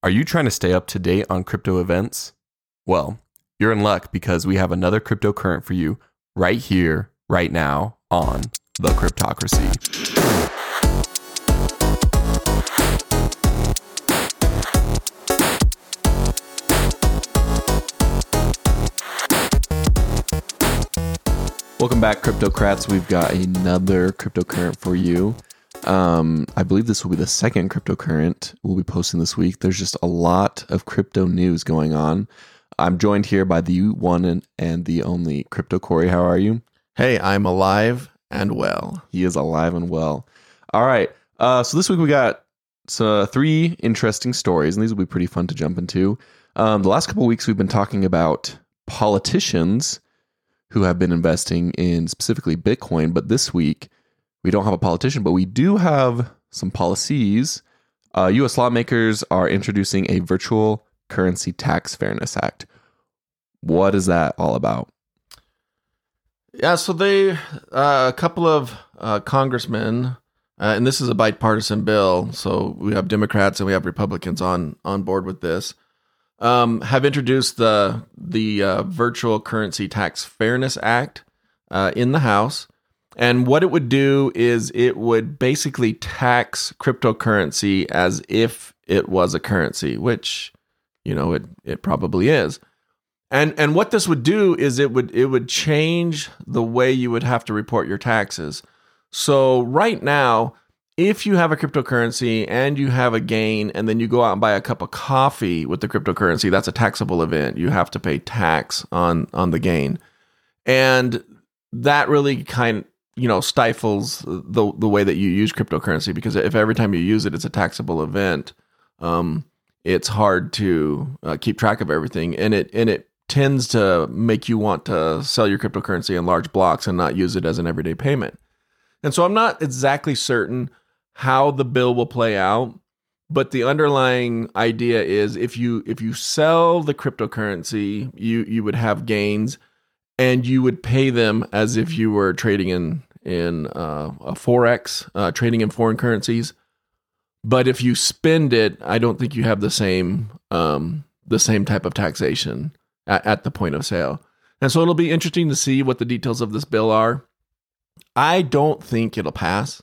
Are you trying to stay up to date on crypto events? Well, you're in luck because we have another cryptocurrent for you right here, right now on The Cryptocracy. Welcome back, Cryptocrats. We've got another cryptocurrent for you. Um, I believe this will be the second cryptocurrent we'll be posting this week. There's just a lot of crypto news going on. I'm joined here by the one and, and the only Crypto Cory. How are you? Hey, I'm alive and well. He is alive and well. All right. Uh, so this week we got so, three interesting stories, and these will be pretty fun to jump into. Um, the last couple of weeks we've been talking about politicians who have been investing in specifically Bitcoin, but this week we don't have a politician, but we do have some policies. Uh, U.S. lawmakers are introducing a virtual currency tax fairness act. What is that all about? Yeah, so they, uh, a couple of uh, congressmen, uh, and this is a bipartisan bill, so we have Democrats and we have Republicans on on board with this. Um, have introduced the the uh, Virtual Currency Tax Fairness Act uh, in the House, and what it would do is it would basically tax cryptocurrency as if it was a currency, which you know it it probably is. And and what this would do is it would it would change the way you would have to report your taxes. So right now, if you have a cryptocurrency and you have a gain and then you go out and buy a cup of coffee with the cryptocurrency, that's a taxable event. You have to pay tax on on the gain. And that really kind you know stifles the the way that you use cryptocurrency because if every time you use it it's a taxable event um, it's hard to uh, keep track of everything. And it and it tends to make you want to sell your cryptocurrency in large blocks and not use it as an everyday payment. And so i'm not exactly certain how the bill will play out but the underlying idea is if you if you sell the cryptocurrency you you would have gains and you would pay them as if you were trading in in uh, a forex, uh, trading in foreign currencies. But if you spend it, I don't think you have the same um, the same type of taxation at, at the point of sale. And so it'll be interesting to see what the details of this bill are. I don't think it'll pass.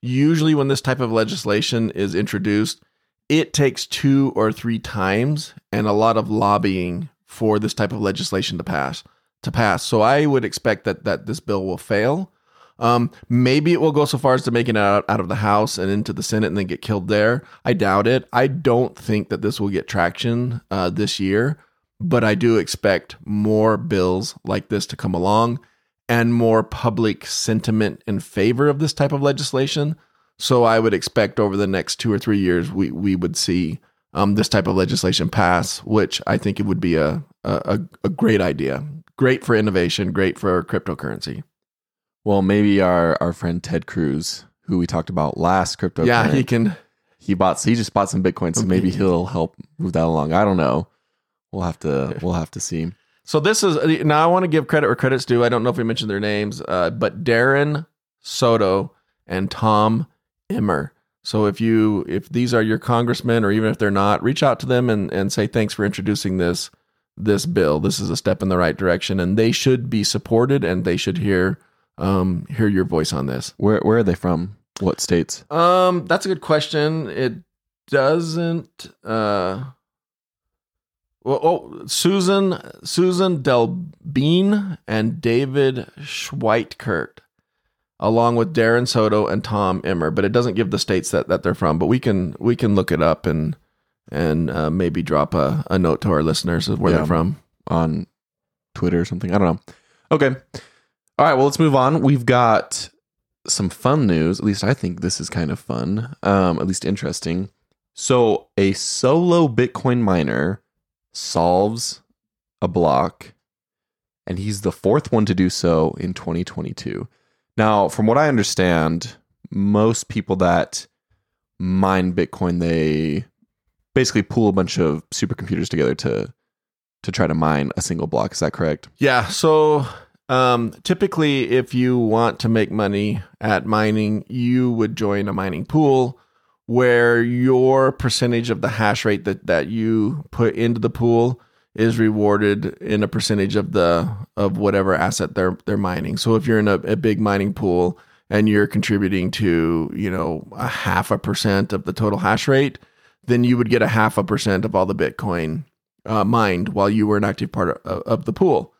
Usually, when this type of legislation is introduced, it takes two or three times and a lot of lobbying for this type of legislation to pass. To pass, so I would expect that that this bill will fail. Um, maybe it will go so far as to make it out, out of the House and into the Senate and then get killed there. I doubt it. I don't think that this will get traction uh, this year, but I do expect more bills like this to come along and more public sentiment in favor of this type of legislation. So I would expect over the next two or three years we we would see um, this type of legislation pass, which I think it would be a, a a great idea, great for innovation, great for cryptocurrency. Well, maybe our our friend Ted Cruz, who we talked about last crypto. Yeah, he can. He bought. He just bought some Bitcoin, so maybe he'll help move that along. I don't know. We'll have to. We'll have to see. So this is now. I want to give credit where credit's due. I don't know if we mentioned their names, uh, but Darren Soto and Tom Emmer. So if you if these are your congressmen, or even if they're not, reach out to them and and say thanks for introducing this this bill. This is a step in the right direction, and they should be supported, and they should hear um, hear your voice on this. Where where are they from? What states? Um, that's a good question. It doesn't. Uh, well, oh, Suzan Suzan DelBene and David Schweikert, along with Darren Soto and Tom Emmer, but it doesn't give the states that, that they're from. But we can we can look it up and and uh, maybe drop a, a note to our listeners of where yeah, they're from on Twitter or something. I don't know. Okay. All right, well, let's move on. We've got some fun news. At least I think this is kind of fun, um, at least interesting. So, a solo Bitcoin miner solves a block, and he's the fourth one to do so in 2022. Now, from what I understand, most people that mine Bitcoin, they basically pool a bunch of supercomputers together to to try to mine a single block. Is that correct? Yeah. So um, typically, if you want to make money at mining, you would join a mining pool where your percentage of the hash rate that, that you put into the pool is rewarded in a percentage of the of whatever asset they're they're mining. So if you're in a, a big mining pool and you're contributing to, you know, a half a percent of the total hash rate, then you would get a half a percent of all the Bitcoin uh, mined while you were an active part of, of the pool.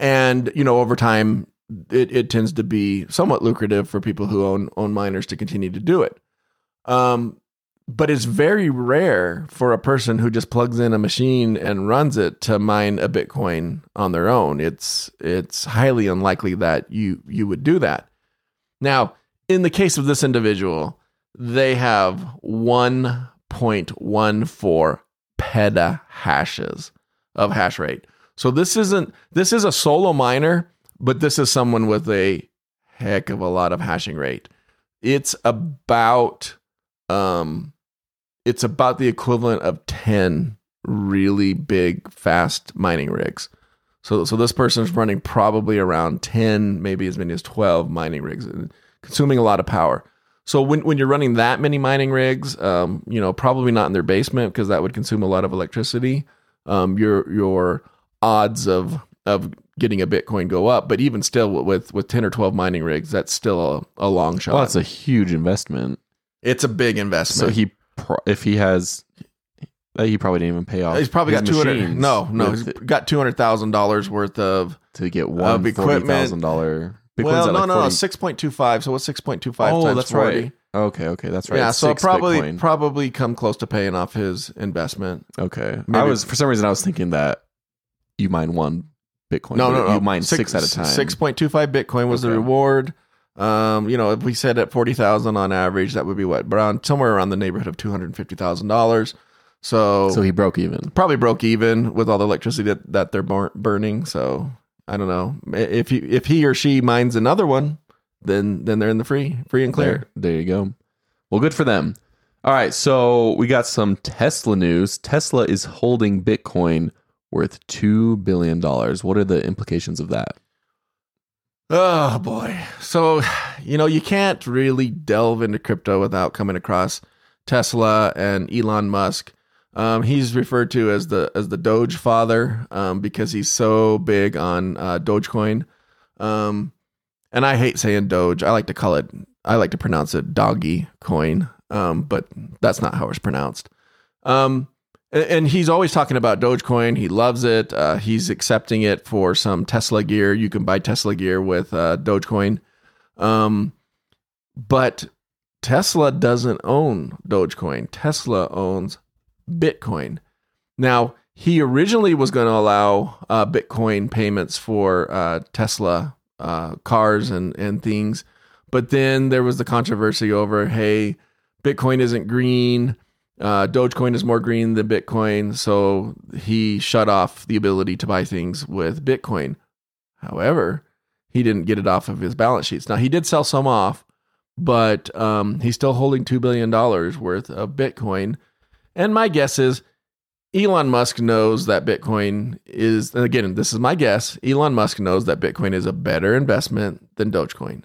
And, you know, over time, it, it tends to be somewhat lucrative for people who own own miners to continue to do it. Um, but it's very rare for a person who just plugs in a machine and runs it to mine a Bitcoin on their own. It's it's highly unlikely that you you would do that. Now, in the case of this individual, they have 1.14 petahashes of hash rate. So this isn't this is a solo miner, but this is someone with a heck of a lot of hashing rate. It's about um it's about the equivalent of 10 really big fast mining rigs. So so this person is running probably around 10, maybe as many as 12 mining rigs consuming a lot of power. So when, when you're running that many mining rigs, um, you know, probably not in their basement because that would consume a lot of electricity. Um, your your odds of of getting a Bitcoin go up, but even still with with ten or twelve mining rigs, that's still a, a long shot. Well, that's a huge investment. it's a big investment. So he, if he has, uh, he probably didn't even pay off. he's probably got two hundred. No, no, he's got two hundred thousand dollars worth of. to get one equipment. forty thousand dollar. well, no, no, no, six point two five. So what's six point two five? Oh, that's right. Okay, okay, that's right. Yeah, It's so probably Bitcoin. probably come close to paying off his investment. okay. I was for some reason I was thinking that you mine one Bitcoin. No, no, no. You mine six, at a time. Six point two five Bitcoin was the reward. Um, you know, if we said at forty thousand on average, that would be what around somewhere around the neighborhood of two hundred fifty thousand dollars. So, So he broke even. probably broke even with all the electricity that, that they're burning. So I don't know if he if he or she mines another one, then then they're in the free free and clear. There, there you go. Well, good for them. All right, so we got some Tesla news. Tesla is holding Bitcoin worth two billion dollars. What are the implications of that? Oh boy. So, you know, you can't really delve into crypto without coming across Tesla and Elon Musk. Um, he's referred to as the as the Doge father um, because he's so big on uh, Dogecoin. Um, and I hate saying Doge. I like to call it. I like to pronounce it Doggy Coin. Um, but that's not how it's pronounced. Um, and, he's always talking about Dogecoin. He loves it. Uh, he's accepting it for some Tesla gear. You can buy Tesla gear with uh, Dogecoin. Um, but Tesla doesn't own Dogecoin. Tesla owns Bitcoin. Now, he originally was going to allow uh, Bitcoin payments for uh, Tesla uh, cars and, and things. But then there was the controversy over hey, Bitcoin isn't green. Uh, Dogecoin is more green than Bitcoin. So he shut off the ability to buy things with Bitcoin. However, he didn't get it off of his balance sheets. Now, he did sell some off, but um, he's still holding $2 billion worth of Bitcoin. And my guess is Elon Musk knows that Bitcoin is, and again, this is my guess. Elon Musk knows that Bitcoin is a better investment than Dogecoin.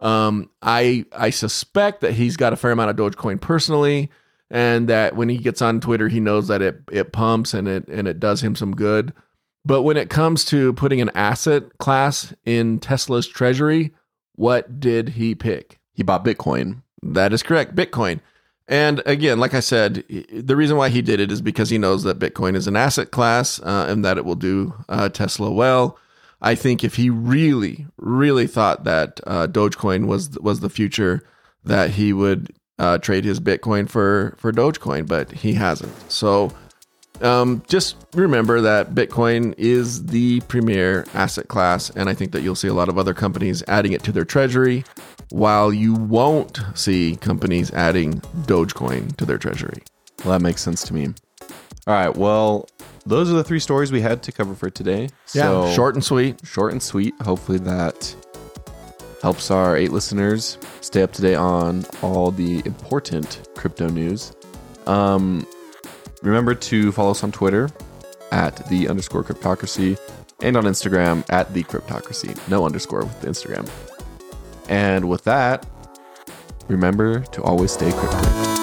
Um, I I suspect that he's got a fair amount of Dogecoin personally, and that when he gets on Twitter, he knows that it it pumps and it and it does him some good. But when it comes to putting an asset class in Tesla's treasury, what did he pick? He bought Bitcoin. That is correct, Bitcoin. And again, like I said, the reason why he did it is because he knows that Bitcoin is an asset class uh, and that it will do uh, Tesla well. I think if he really, really thought that uh, Dogecoin was was the future, that he would uh, trade his Bitcoin for for Dogecoin, but he hasn't. So um, just remember that Bitcoin is the premier asset class, and I think that you'll see a lot of other companies adding it to their treasury, while you won't see companies adding Dogecoin to their treasury. Well, that makes sense to me. All right. Well, those are the three stories we had to cover for today. Yeah, So, short and sweet. short and sweet. Hopefully that helps our eight listeners stay up to date on all the important crypto news. Um, remember to follow us on Twitter at the underscore cryptocracy and on Instagram at the cryptocracy. No underscore with the Instagram. And with that, remember to always stay cryptic.